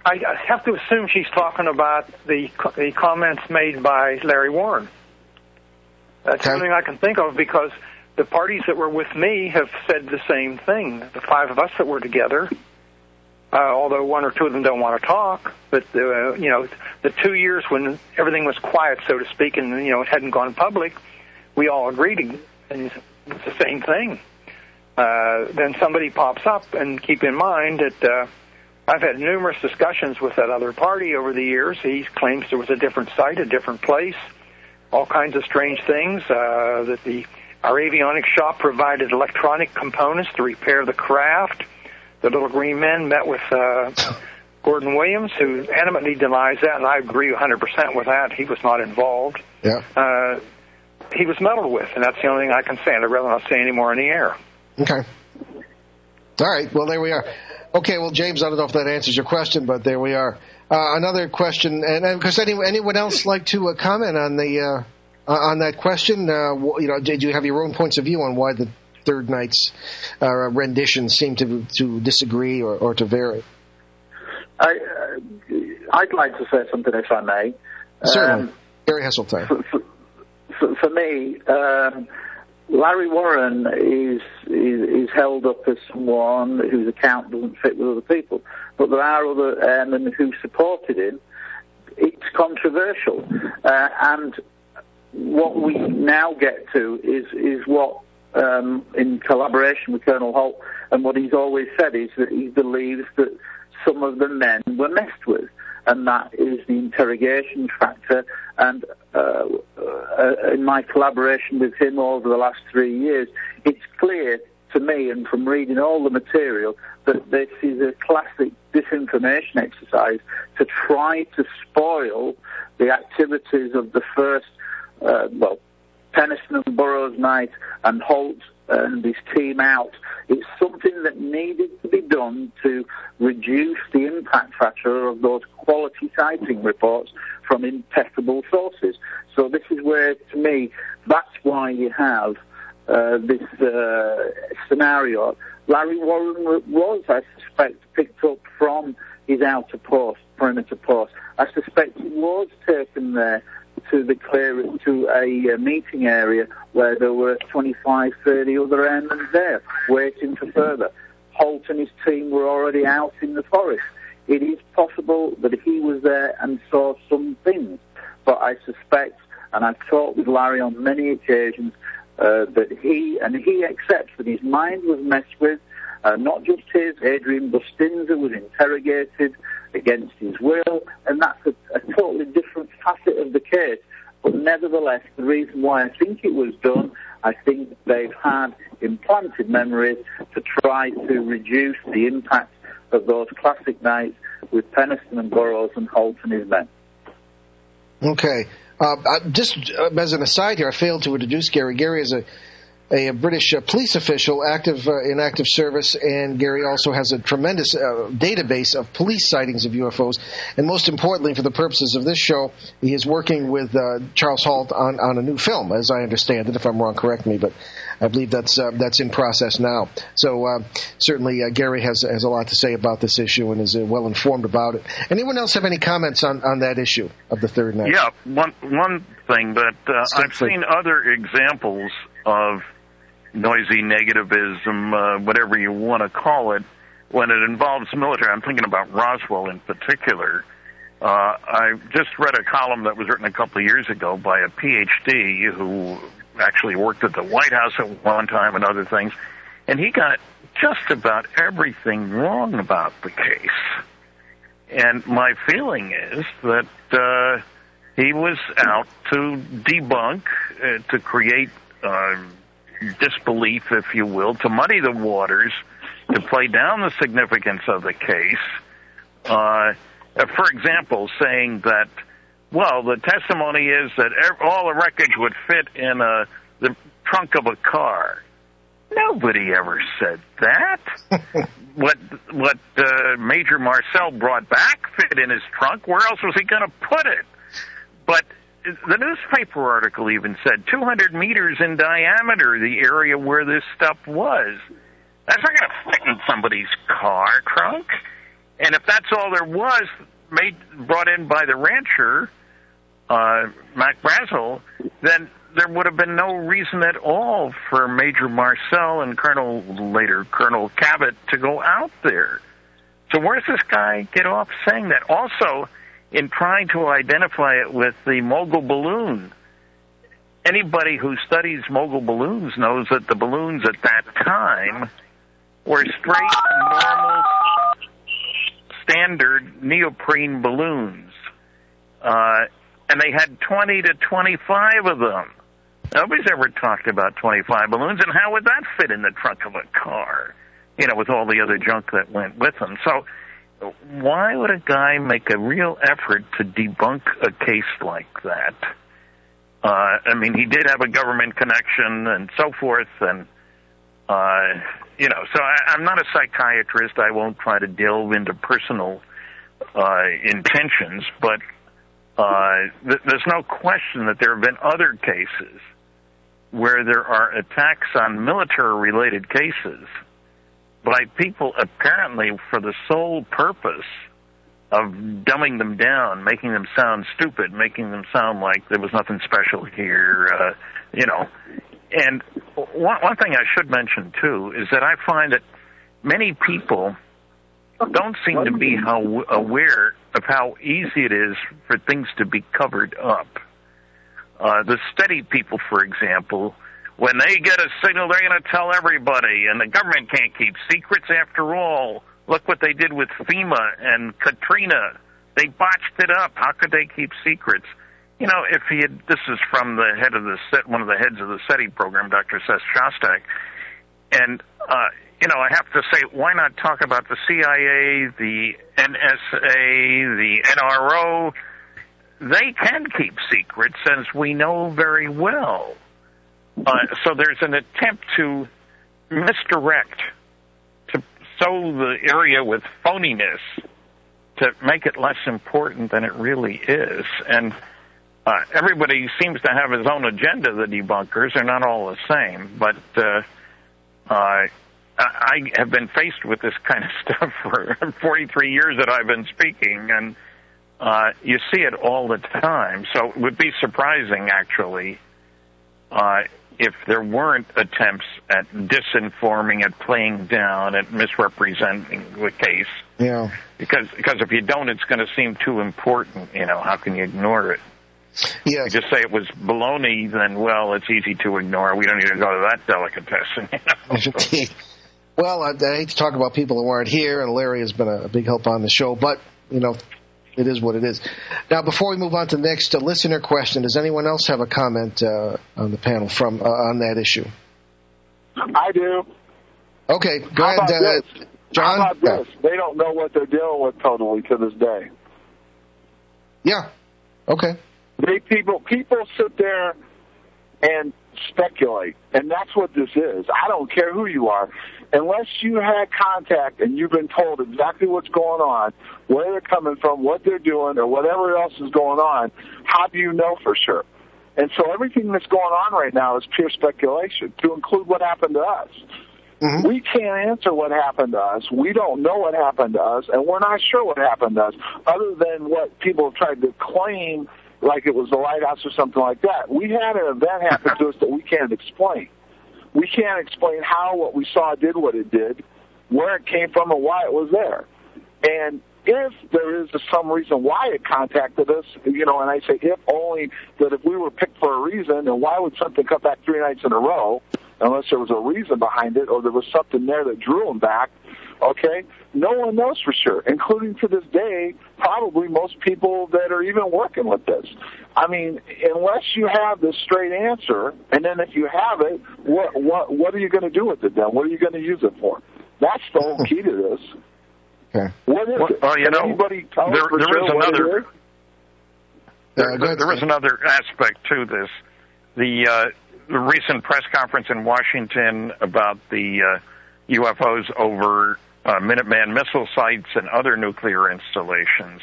I have to assume she's talking about the the comments made by Larry Warren. That's Okay. something I can think of because the the parties that were with me have said the same thing. The five of us that were together, uh, although one or two of them don't want to talk, but uh, you know, the two years when everything was quiet, so to speak, and you know it hadn't gone public, we all agreed, and it's the same thing. Uh, then somebody pops up, and keep in mind that uh, I've had numerous discussions with that other party over the years. He claims there was a different site, a different place, all kinds of strange things. Uh, that the our avionics shop provided electronic components to repair the craft. The little green men met with uh, Gordon Williams, who adamantly denies that, and I agree 100% with that. He was not involved. Yeah. Uh, he was meddled with, and that's the only thing I can say. And I'd rather not say any more in the air. Okay. All right. Well, there we are. Okay. Well, James, I don't know if that answers your question, but there we are. Uh, another question, and because any, anyone else like to uh, comment on the uh, on that question? Uh, you know, did you have your own points of view on why the third night's uh, renditions seem to to disagree or, or to vary? I, uh, I'd like to say something, if I may. Certainly. Um, Gary Heseltine. For, for, for me, um, Larry Warren is, is, is held up as someone whose account doesn't fit with other people, but there are other airmen who supported him. It's controversial, uh, and what we now get to is is what, um, in collaboration with Colonel Halt, and what he's always said is that he believes that some of the men were messed with, and that is the interrogation factor. And uh, uh, in my collaboration with him over the last three years, it's clear to me, and from reading all the material, that this is a classic disinformation exercise to try to spoil the activities of the first, uh, well, Penniston and Burroughs night and Halt and his team out. It's something that needed to be done to reduce the impact factor of those quality sighting reports from impeccable sources. So this is where, to me, that's why you have uh, this uh, scenario. Larry Warren was, I suspect, picked up from his outer post, perimeter post. I suspect he was taken there to the clear to a uh, meeting area where there were 25, 30 other airmen there waiting for further. Halt and his team were already out in the forest. It is possible that he was there and saw some things, but I suspect, and I've talked with Larry on many occasions, uh, that he and he accepts that his mind was messed with. Uh, not just his, Adrian Bustinza was interrogated against his will, and that's a, a totally different facet of the case. But nevertheless, the reason why I think it was done, I think they've had implanted memories to try to reduce the impact of those classic nights with Penniston and Burroughs and Halt and his men. Okay. Uh, just uh, as an aside here, I failed to introduce Gary. Gary is a a, a British uh, police official active uh, in active service, and Gary also has a tremendous uh, database of police sightings of UFOs. And most importantly, for the purposes of this show, he is working with uh, Charles Halt on, on a new film, as I understand it. If I'm wrong, correct me, but I believe that's uh, that's in process now. So uh, certainly, Gary has has a lot to say about this issue and is well informed about it. Anyone else have any comments on, on that issue of the third night? Yeah, one one thing that I've seen other examples of noisy negativism, uh, whatever you want to call it, when it involves military. I'm thinking about Roswell in particular. Uh, I just read a column that was written a couple of years ago by a PhD who actually worked at the White House at one time and other things, and he got just about everything wrong about the case. And my feeling is that uh, he was out to debunk, uh, to create uh, disbelief, if you will, to muddy the waters, to play down the significance of the case. Uh, for example, saying that, well, the testimony is that all the wreckage would fit in a, the trunk of a car. Nobody ever said that. what what uh, Major Marcel brought back fit in his trunk. Where else was he going to put it? But the newspaper article even said 200 meters in diameter, the area where this stuff was. That's not going to fit in somebody's car trunk. And if that's all there was, made brought in by the rancher, uh, Mac Brazel, then there would have been no reason at all for Major Marcel and Colonel later Colonel Cavitt to go out there. So where's this guy get off saying that? Also, in trying to identify it with the mogul balloon, anybody who studies mogul balloons knows that the balloons at that time were straight, normal, standard neoprene balloons. Uh, and they had 20 to 25 of them. Nobody's ever talked about 25 balloons, and how would that fit in the trunk of a car? You know, with all the other junk that went with them. So, why would a guy make a real effort to debunk a case like that? Uh, I mean, he did have a government connection and so forth, and uh, you know, so I, I'm not a psychiatrist. I won't try to delve into personal uh, intentions, but uh, th- there's no question that there have been other cases where there are attacks on military-related cases by people apparently for the sole purpose of dumbing them down, making them sound stupid, making them sound like there was nothing special here, uh, you know. And one, one thing I should mention too is that I find that many people don't seem to be how aware of how easy it is for things to be covered up. Uh, the SETI people, for example, when they get a signal, they're going to tell everybody, and the government can't keep secrets after all. Look what they did with FEMA and Katrina. They botched it up. How could they keep secrets? You know, if he had, this is from the head of the set, one of the heads of the SETI program, Dr. Seth Shostak, and uh, you know, I have to say, why not talk about the CIA, the NSA, the NRO? They can keep secrets, as we know very well. Uh, so there's an attempt to misdirect, to sow the area with phoniness, to make it less important than it really is. And uh, everybody seems to have his own agenda, the debunkers. They're not all the same. But uh, uh, I have been faced with this kind of stuff for 43 years that I've been speaking, and uh, you see it all the time. So it would be surprising, actually, uh, if there weren't attempts at disinforming, at playing down, at misrepresenting the case. Yeah. Because because if you don't, it's going to seem too important. You know, how can you ignore it? Yeah. Just say it was baloney, then well, it's easy to ignore. We don't need to go to that delicatessen. You know? well, I, I hate to talk about people who aren't here, and Larry has been a, a big help on the show, but you know, it is what it is. Now, before we move on to the next uh, listener question, does anyone else have a comment uh, on the panel from uh, on that issue? I do. Okay, go How ahead, uh, this? John. How about this? They don't know what they're dealing with totally to this day. Yeah. Okay. They people people sit there and speculate, and that's what this is. I don't care who you are, unless you had contact and you've been told exactly what's going on, where they're coming from, what they're doing, or whatever else is going on. How do you know for sure? And so everything that's going on right now is pure speculation, to include what happened to us. Mm-hmm. We can't answer what happened to us. We don't know what happened to us, and we're not sure what happened to us, other than what people have tried to claim like it was the lighthouse or something like that. We had an event happen to us that we can't explain. We can't explain how what we saw did what it did, where it came from, and why it was there. And if there is some reason why it contacted us, you know, and I say if only that if we were picked for a reason, and why would something come back three nights in a row, unless there was a reason behind it, or there was something there that drew them back, okay? No one knows for sure, including to this day, probably most people that are even working with this. I mean, unless you have the straight answer, and then if you have it, what what what are you going to do with it then? What are you going to use it for? That's the whole key to this. Okay. What is Well, it? well, you Can know, anybody tell us there- for there sure is another- is? There, go ahead, there is another aspect to this. The, uh, the recent press conference in Washington about the uh, UFOs over uh, Minuteman missile sites and other nuclear installations.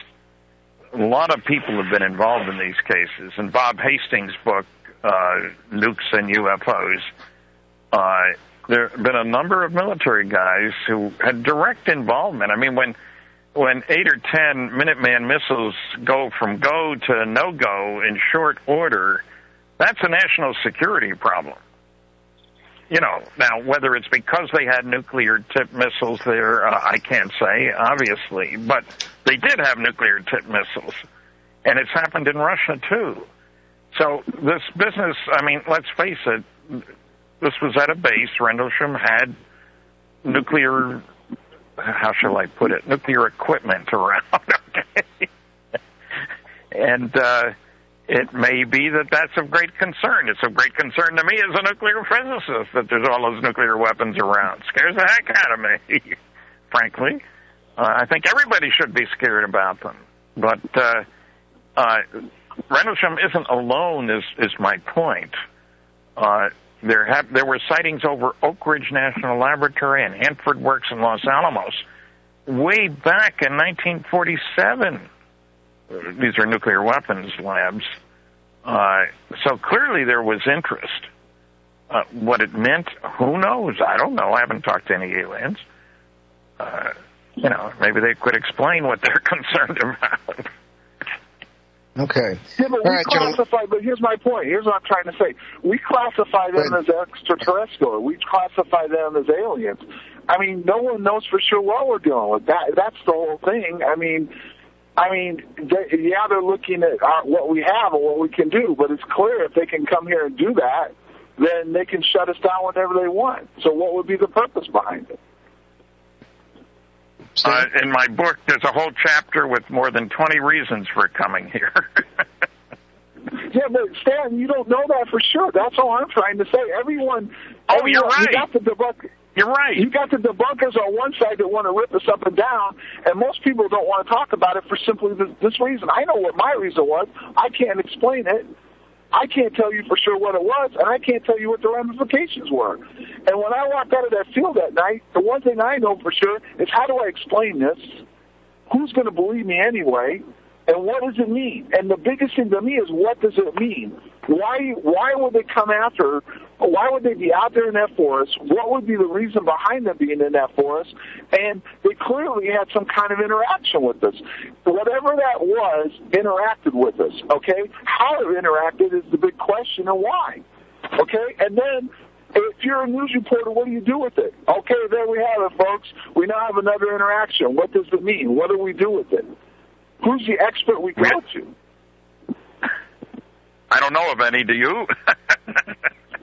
A lot of people have been involved in these cases. In Bob Hastings' book, uh, Nukes and UFOs, uh, there have been a number of military guys who had direct involvement. I mean, when when eight or ten Minuteman missiles go from go to no go in short order, that's a national security problem. You know, now whether it's because they had nuclear tipped missiles there, uh, I can't say, obviously, but they did have nuclear tipped missiles. And it's happened in Russia too. So this business, I mean, let's face it, this was at a base. Rendlesham had nuclear, how shall I put it, nuclear equipment around. Okay? and uh, it may be that that's of great concern. It's of great concern to me as a nuclear physicist that there's all those nuclear weapons around. Scares the heck out of me, frankly. Uh, I think everybody should be scared about them. But uh, uh, Rendlesham isn't alone, is is my point. Uh, there have there were sightings over Oak Ridge National Laboratory and Hanford Works in Los Alamos way back in 1947. These are nuclear weapons labs. Uh, so clearly there was interest. Uh, what it meant, who knows? I don't know. I haven't talked to any aliens. Uh, you know, maybe they could explain what they're concerned about. Okay. Yeah, but All we right, John. classify. But here's my point. Here's what I'm trying to say. We classify them Right. as extraterrestrial. We classify them as aliens. I mean, no one knows for sure what we're dealing with. That that's the whole thing. I mean, I mean, they, yeah, they're looking at our, what we have and what we can do, but it's clear if they can come here and do that, then they can shut us down whenever they want. So, what would be the purpose behind it? Uh, in my book, there's a whole chapter with more than 20 reasons for coming here. Yeah, but Stan, you don't know that for sure. That's all I'm trying to say. Everyone, Oh, you're right. You got the debunk. You're right. You got the debunkers on one side that want to rip us up and down, and most people don't want to talk about it for simply this, this reason. I know what my reason was. I can't explain it. I can't tell you for sure what it was, and I can't tell you what the ramifications were. And when I walked out of that field that night, the one thing I know for sure is how do I explain this? Who's going to believe me anyway? And what does it mean? And the biggest thing to me is what does it mean? Why why would they come after? Why would they be out there in that forest? What would be the reason behind them being in that forest? And they clearly had some kind of interaction with us. Whatever that was, interacted with us. Okay, how it interacted is the big question, and why. Okay, and then if you're a news reporter, what do you do with it? Okay, there we have it, folks. We now have another interaction. What does it mean? What do we do with it? Who's the expert we go to? I don't know of any. Do you?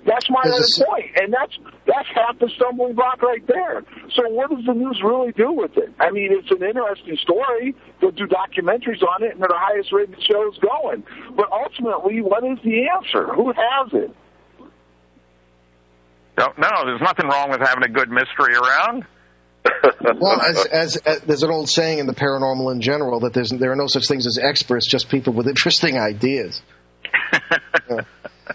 That's my There's other point, and that's that's half the stumbling block right there. So what does the news really do with it? I mean, it's an interesting story. They'll do documentaries on it, and they're the highest rated shows going. But ultimately, what is the answer? Who has it? No, no. There's nothing wrong with having a good mystery around. Well, as, as, as there's an old saying in the paranormal in general that there's there are no such things as experts, just people with interesting ideas. Yeah.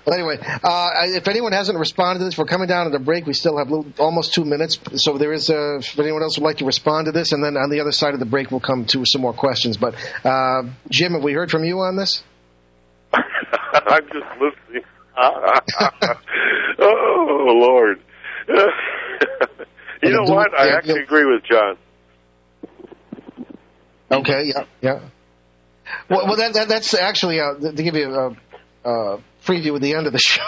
Well, anyway, uh, if anyone hasn't responded to this, we're coming down to the break. We still have little, almost two minutes, so there is. Uh, if anyone else would like to respond to this, and then on the other side of the break, we'll come to some more questions. But uh, Jim, have we heard from you on this? I'm just listening. oh Lord. You know what? I Yeah, actually yeah. agree with John. Okay, yeah, yeah. Well, well that, that, that's actually uh, to give you a, a preview of the end of the show.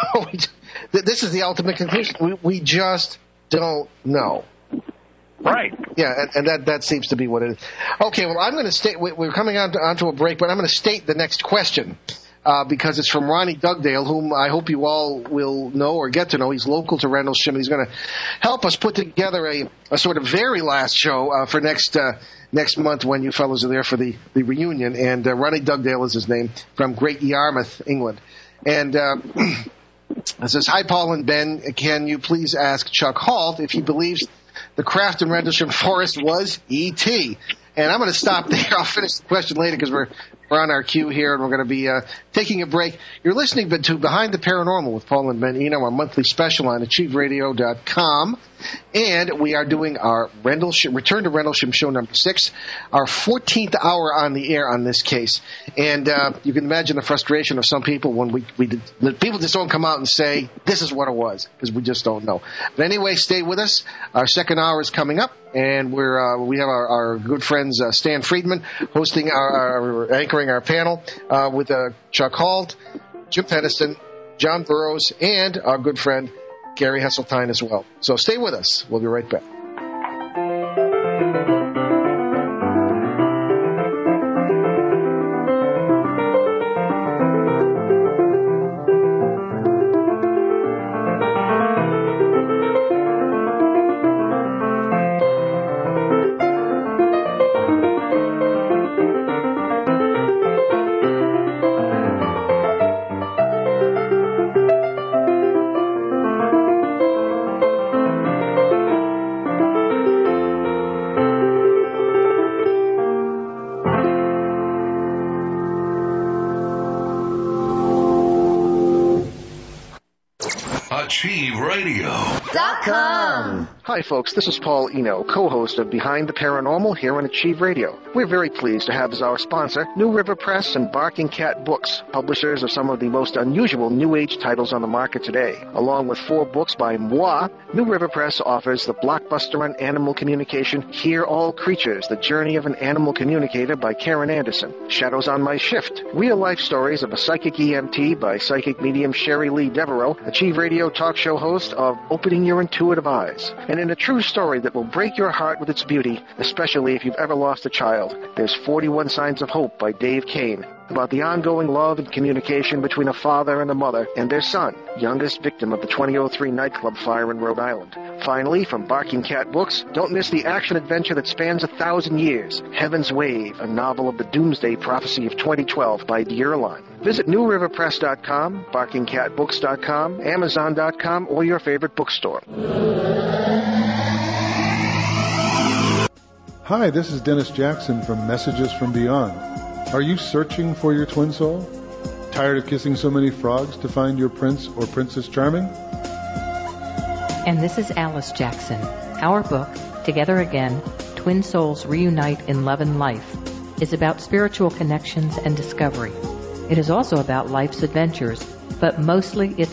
this is the ultimate conclusion. We, we just don't know. Right. Yeah, and, and that that seems to be what it is. Okay, well, I'm going to state we- we're coming on to, onto a break, but I'm going to state the next question uh, because it's from Ronnie Dugdale, whom I hope you all will know or get to know. He's local to Rendlesham, he's going to help us put together a, a sort of very last show uh, for next uh, next month when you fellows are there for the, the reunion. And uh, Ronnie Dugdale is his name from Great Yarmouth, England, and. Uh, It says, Hi, Paul and Ben. Can you please ask Chuck Halt if he believes the craft in Rendlesham Forest was E.T.? And I'm going to stop there. I'll finish the question later because we're We're on our cue here, and we're going to be uh, taking a break. You're listening to Behind the Paranormal with Paul and Ben Eno, our monthly special on AchieveRadio.com. And we are doing our Rendlesham, Return to Rendlesham show number six, our 14th hour on the air on this case. And uh, you can imagine the frustration of some people when we, we the people just don't come out and say, this is what it was, because we just don't know. But anyway, stay with us. Our second hour is coming up, and we're, uh, we have our, our good friends uh, Stan Friedman hosting our, our anchoring our panel uh, with uh, Chuck Halt, Jim Penniston, John Burroughs, and our good friend Gary Heseltine as well. So stay with us. We'll be right back. AchieveRadio.com. Hi, folks. This is Paul Eno, co-host of Behind the Paranormal here on Achieve Radio. We're very pleased to have as our sponsor New River Press and Barking Cat Books, publishers of some of the most unusual New Age titles on the market today. Along with four books by moi, New River Press offers the blockbuster on animal communication, Hear All Creatures, The Journey of an Animal Communicator by Karen Anderson, Shadows on My Shift, Real Life Stories of a Psychic EMT by psychic medium Sherry Lee Devereaux, Achieve Radio talk show host of Opening Your Intuitive Eyes. And in a true story that will break your heart with its beauty, especially if you've ever lost a child, there's 41 Signs of Hope by Dave Kane about the ongoing love and communication between a father and a mother and their son, youngest victim of the 2003 nightclub fire in Rhode Island. Finally, from Barking Cat Books, don't miss the action adventure that spans a thousand years, Heaven's Wave, a novel of the doomsday prophecy of 2012 by Dierline. Visit newriverpress.com, barkingcatbooks.com, amazon.com, or your favorite bookstore. Hi, this is Dennis Jackson from Messages from Beyond. Are you searching for your twin soul? Tired of kissing so many frogs to find your prince or princess charming? And this is Alice Jackson. Our book, Together Again Twin Souls Reunite in Love and Life, is about spiritual connections and discovery. It is also about life's adventures, but mostly it's